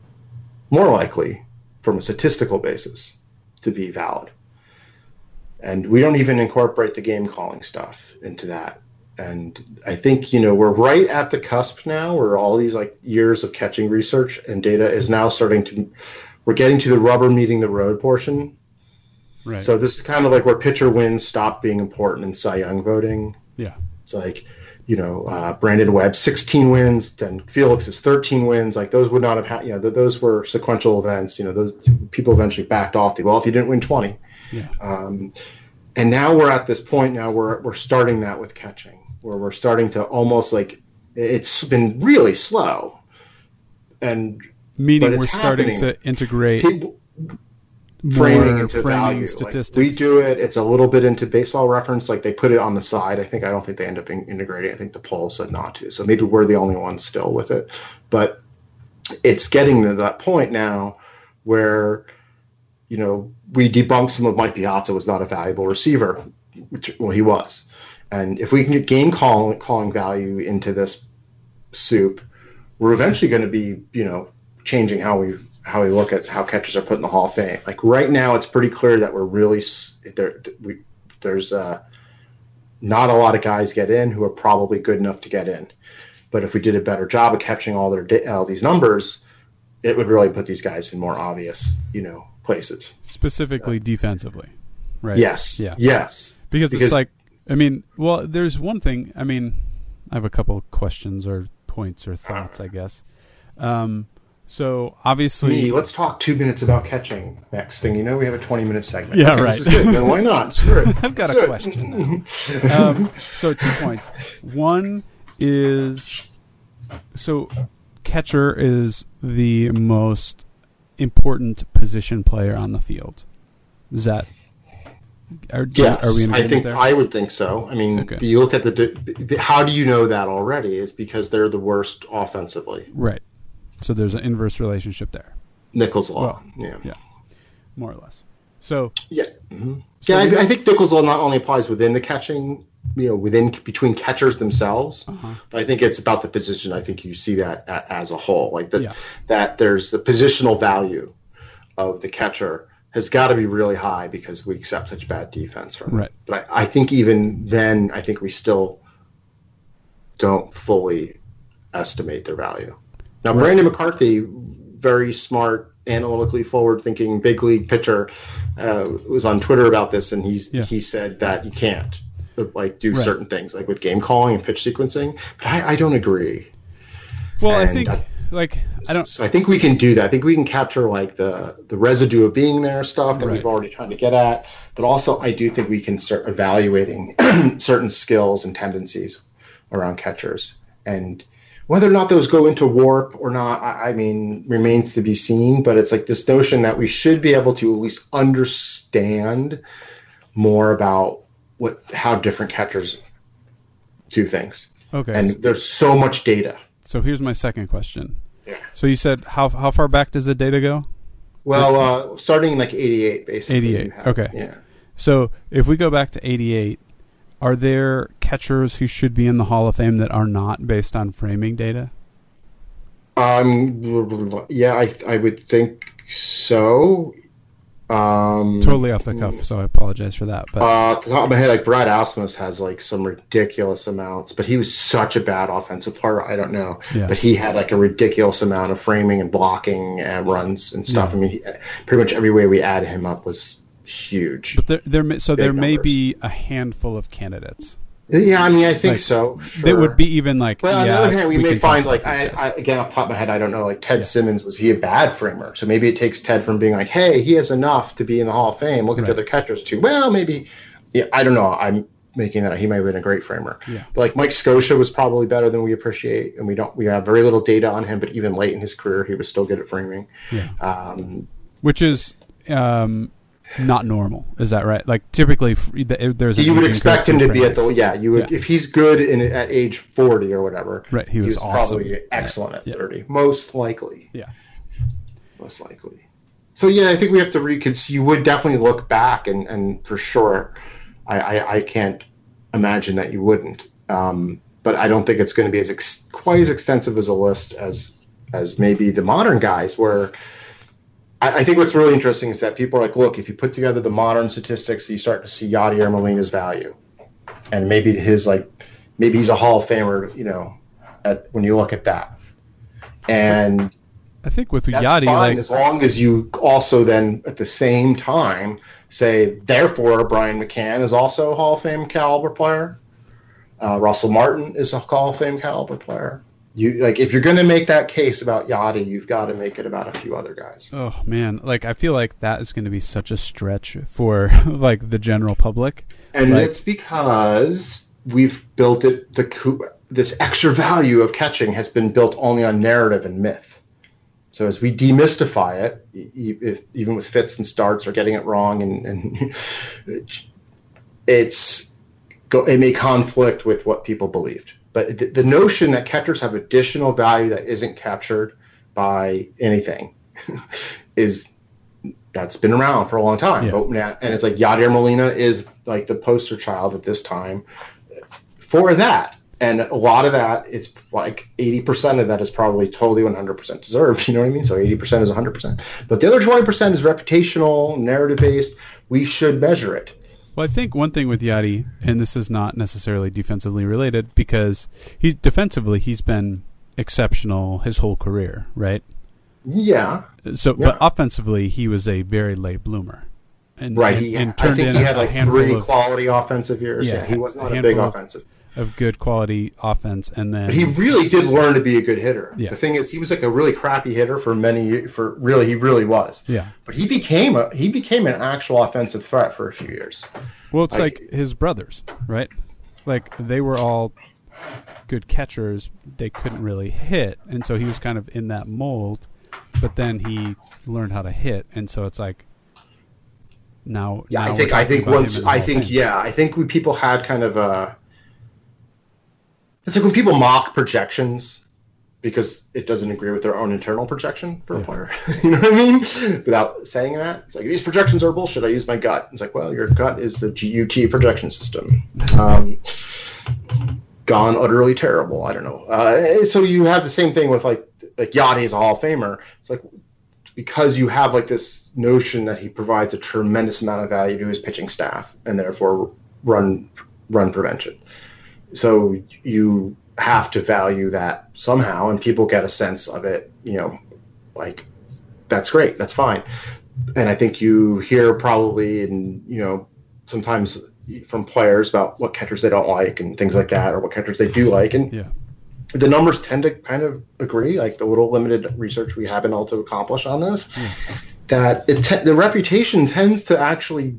more likely from a statistical basis to be valid. And we don't even incorporate the game calling stuff into that. And I think, you know, we're right at the cusp now where all these like years of catching research and data is now starting to we're getting to the rubber meeting the road portion. Right. So this is kind of like where pitcher wins stop being important in Cy Young voting. yeah. It's like, you know, uh, Brandon Webb 16 wins, then is 13 wins. Like those would not have had, you know, th- those were sequential events. You know, those people eventually backed off the well if you didn't win 20. Yeah. Um, and now we're at this point now where we're starting that with catching, where we're starting to almost like it's been really slow, and Meaning we're it's starting happening. to integrate people framing into framing value. statistics. Like we do it. It's a little bit into baseball reference. Like they put it on the side. I think I don't think they end up in- integrating. I think the poll said not to. So maybe we're the only ones still with it. But it's getting to that point now where you know we debunked some of Mike Piazza was not a valuable receiver, which well he was. And if we can get game calling calling value into this soup, we're eventually going to be you know changing how we how we look at how catchers are put in the Hall of Fame. Like right now, it's pretty clear that we're really there. We, there's uh, not a lot of guys get in who are probably good enough to get in. But if we did a better job of catching all their all these numbers, it would really put these guys in more obvious you know places. specifically defensively, right? Yes. Yeah. Yes. because, Because- it's like I mean, well, there's one thing. I mean, I have a couple questions or points or thoughts, I guess. Um, so obviously, Me, let's talk two minutes about catching. Next thing you know, we have a 20 minute segment. Yeah, Okay, right. This is good. Then why not? Screw it. I've got a Screw it. question um, so two points. One is so catcher is the most important position player on the field. Is that? Are, Yes, are we I think there? I would think so. I mean, Okay. you look at the. How do you know that already? Is because they're the worst offensively. right. So there's an inverse relationship there, Nichols law. Well, yeah. yeah. more or less. So Yeah. hmm So yeah, I, I think Nichols law not only applies within the catching, you know, within between catchers themselves, Uh-huh. but I think it's about the position. I think you see that as a whole, like that Yeah. that there's the positional value of the catcher has got to be really high because we accept such bad defense from them. Right. But I, I think even then, I think we still don't fully estimate their value. Now, Right. Brandon McCarthy, very smart, analytically forward-thinking big league pitcher, uh, was on Twitter about this, and he's Yeah. he said that you can't like do Right. certain things like with game calling and pitch sequencing. But I, I don't agree. well, I think I- like I don't. So I think we can do that. I think we can capture like the the residue of being there stuff that Right. we've already tried to get at, but also I do think we can start evaluating certain skills and tendencies around catchers and whether or not those go into WARP or not, I, I mean, remains to be seen. But it's like this notion that we should be able to at least understand more about what how different catchers do things. Okay. And there's so much data. so here's my second question. Yeah. So you said how how far back does the data go? Well, uh, starting in like '88, basically. 88, have- okay. Yeah. So if we go back to 88, are there catchers who should be in the Hall of Fame that are not based on framing data? Um. Yeah, I I would think so. Um, Totally off the cuff, so I apologize for that. But Uh, off the top of my head, like Brad Ausmus has like some ridiculous amounts, but he was such a bad offensive player. I don't know, Yeah. but he had like a ridiculous amount of framing and blocking and runs and stuff. I mean, he, pretty much every way we add him up was huge. but there, there so there may be a handful of candidates. Yeah, I mean, I think Like, so. That would be even like. Well, on yeah, the other hand, we, may find like I, I again off the top of my head, I don't know. Like Ted Simmons, was he a bad framer? So maybe it takes Ted from being like, "Hey, he has enough to be in the Hall of Fame. Look at the other catchers too." Well, maybe. Yeah, I don't know. I'm making that he might have been a great framer. Yeah. But like Mike Scioscia was probably better than we appreciate, and we don't. We have very little data on him, but even late in his career, he was still good at framing. Yeah. Um, which is um, not normal. Is that right? Like typically, there's you would expect him to be at the yeah. You would Yeah. if he's good in at age forty or whatever. Right, he was awesome. probably Yeah. excellent at Yeah. thirty, most likely. Yeah. most likely. So yeah, I think we have to reconsider. You would definitely look back, and, and for sure, I, I, I can't imagine that you wouldn't. Um, but I don't think it's going to be as ex- quite as extensive as a list as as maybe the modern guys. Where I, I think what's really interesting is that people are like, look, if you put together the modern statistics, you start to see Yadier Molina's value, and maybe his like maybe he's a Hall of Famer. You know, at when you look at that, and I think with that's Yadi, fine like as long as you also then at the same time say, therefore, Brian McCann is also a Hall of Fame caliber player. Uh, Russell Martin is a Hall of Fame caliber player. You like if you're going to make that case about Yadi, you've got to make it about a few other guys. oh man, like I feel like that is going to be such a stretch for like the general public. And Like- it's because we've built it. The this extra value of catching has been built only on narrative and myth. So as we demystify it, if, even with fits and starts or getting it wrong, and, and it's it may conflict with what people believed. But the, the notion that catchers have additional value that isn't captured by anything is that's been around for a long time. Yeah. And it's like Yadier Molina is like the poster child at this time for that. And a lot of that, it's like 80% of that is probably totally 100% deserved. You know what I mean? So 80% is 100%. But the other 20% is reputational, narrative based. We should measure it. Well, I think one thing with Yadi, and this is not necessarily defensively related, because he's defensively he's been exceptional his whole career, right? Yeah. So, Yeah. but offensively, he was a very late bloomer, and Right. and, He, and I think in he had like three of, quality offensive years. Yeah, Yeah, he was not a big of- offensive. Of good quality offense, and then But he really did learn to be a good hitter. Yeah. The thing is, he was like a really crappy hitter for many. For really, he really was. yeah. But he became a he became an actual offensive threat for a few years. Well, it's I- like his brothers, right? Like they were all good catchers. They couldn't really hit, and so he was kind of in that mold. But then he learned how to hit, and so it's like now. Yeah, now I think I think once I think Fame. yeah, I think we people had kind of a it's like when people mock projections because it doesn't agree with their own internal projection for a Yeah. player. you know what I mean? Without saying that, it's like these projections are bullshit. I use my gut. It's like, well, your gut is the GUT projection system. Um, gone utterly terrible. I don't know. Uh, so you have the same thing with like like Yadi is a Hall of Famer. It's like because you have like this notion that he provides a tremendous amount of value to his pitching staff and therefore run run prevention. So you have to value that somehow, and people get a sense of it. You know, like that's great, that's fine. And I think you hear probably, and you know, sometimes from players about what catchers they don't like and things like that, or what catchers they do like, and Yeah. the numbers tend to kind of agree. Like the little limited research we have been able to accomplish on this, that it te- the reputation tends to actually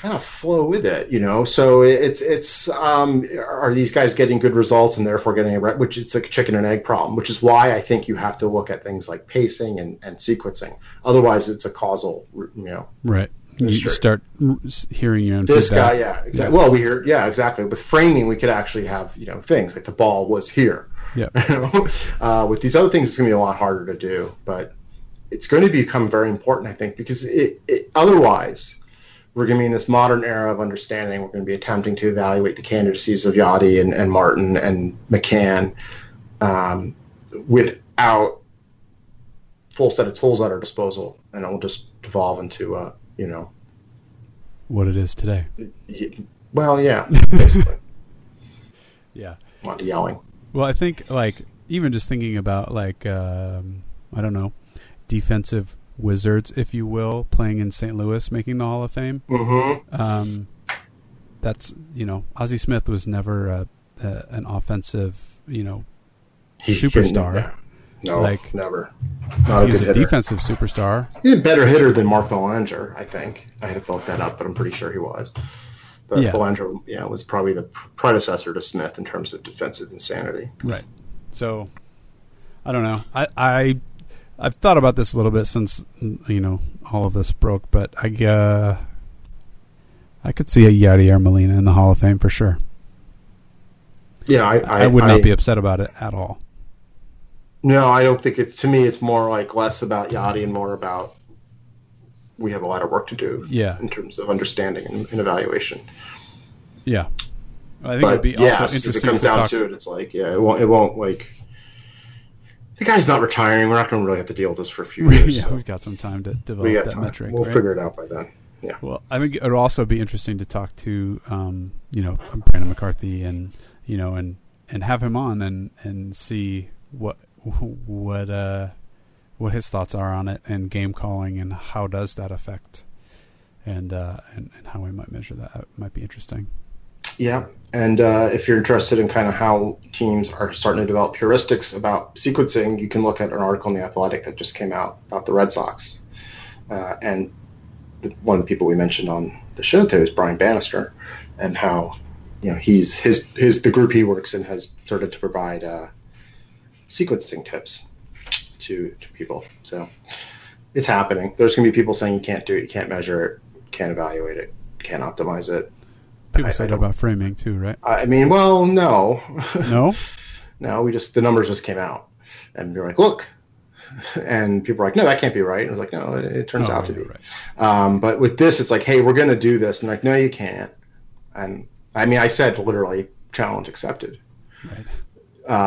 kind of flow with it, you know. So it's it's um, are these guys getting good results and therefore getting a re- which it's like a chicken and egg problem, which is why I think you have to look at things like pacing and, and sequencing. Otherwise, it's a causal, you know. right. You start hearing your own This feedback. guy, yeah, exactly. Well, we hear, yeah, exactly. With framing, we could actually have you know things like the ball was here. Yeah. You know? uh, with these other things, it's going to be a lot harder to do, but it's going to become very important, I think, because it, it, otherwise, we're going to be in this modern era of understanding. We're going to be attempting to evaluate the candidacies of Yadi and, and Martin and McCann um, without full set of tools at our disposal, and it will just devolve into uh, you know, What it is today. well, yeah, basically, Yeah. a lot yelling. Well, I think like even just thinking about like um, I don't know, defensive wizards, if you will, playing in St. Louis, making the Hall of Fame. Mm-hmm. Um, that's you know, Ozzie Smith was never a, a, an offensive, you know, Superstar. No, Like- never. Not a he was a hitter. defensive superstar. He's a better hitter than Mark Belanger, I think. I had to look that up, but I'm pretty sure he was. But Yeah. Belanger, yeah, was probably the predecessor to Smith in terms of defensive insanity. Right. So, I don't know. I I I've thought about this a little bit since you know all of this broke, but I uh, I could see a Yadier Molina in the Hall of Fame for sure. Yeah, I, I, I, would not I- be upset about it at all. No, I don't think it's. To me, it's more like less about Yadi and more about we have a lot of work to do Yeah. in terms of understanding and, and evaluation. Yeah. I think But it'd be also yes, if it comes down talk. to it, it's like yeah, it won't. It won't like the guy's not retiring. We're not going to really have to deal with this for a few years. yeah, so we've got some time to develop that time. metric. we'll right? figure it out by then. Yeah. Well, I think it'll also be interesting to talk to, um, you know, Brandon McCarthy and you know, and and have him on and and see what what uh what his thoughts are on it and game calling and how does that affect and uh and, and how we might measure that It might be interesting. Yeah, and uh, if you're interested in kind of how teams are starting to develop heuristics about sequencing, you can look at an article in the Athletic that just came out about the Red Sox, uh, and the, one of the people we mentioned on the show today is Brian Bannister, and how you know he's his his the group he works in has started to provide uh, sequencing tips to to people. So it's happening. There's going to be people saying you can't do it, you can't measure it, can't evaluate it, can't optimize it. People I- say I that about framing too, right? I mean, well, no, No, no. We just the numbers just came out, and we're like, look, and people are like, no, that can't be right. And I was like, no, it, it turns Oh, out to be. right. Um, but with this, it's like, hey, we're going to do this, and like, no, you can't. And I mean, I said literally, challenge accepted, Right.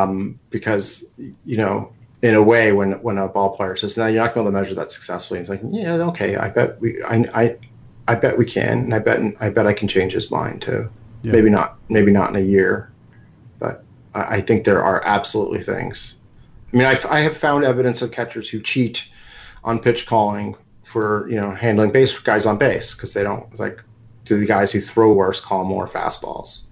um, because you know, in a way, when when a ball player says, no, you're not going to measure that successfully, it's like, yeah, okay, I bet we, I, I, I bet we can, and I bet, I bet I can change his mind too. Yeah. Maybe not, maybe not in a year, but I, I think there are absolutely things. I mean, I've, I have found evidence of catchers who cheat on pitch calling for you know handling base guys on base because they don't it's like do the guys who throw worse call more fastballs,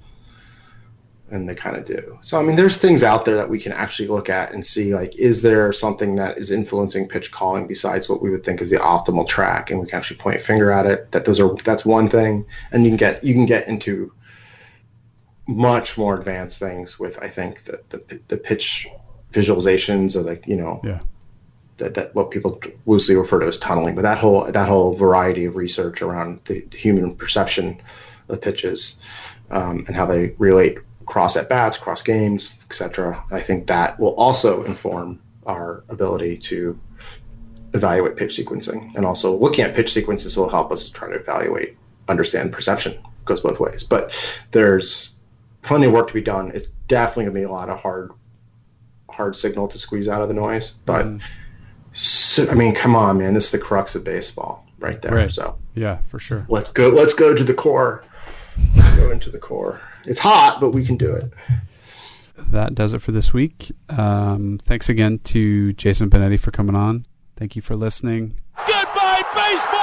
and they kind of do. So I mean, there's things out there that we can actually look at and see like is there something that is influencing pitch calling besides what we would think is the optimal track, and we can actually point a finger at it. That those are that's one thing, and you can get you can get into much more advanced things with I think the the, the pitch visualizations or like you know Yeah. that, that what people loosely refer to as tunneling, but that whole that whole variety of research around the, the human perception of pitches um, and how they relate cross at bats, cross games, etc. I think that will also inform our ability to evaluate pitch sequencing, and also looking at pitch sequences will help us try to evaluate, understand perception. It goes both ways, but there's plenty of work to be done. It's definitely going to be a lot of hard hard signal to squeeze out of the noise, but. Mhm. So, I mean, come on, man! This is the crux of baseball, right there. Right. So Yeah, for sure. let's go. Let's go to the core. Let's go into the core. It's hot, but we can do it. that does it for this week. Um, thanks again to Jason Benetti for coming on. Thank you for listening. Goodbye, baseball!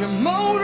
Your motor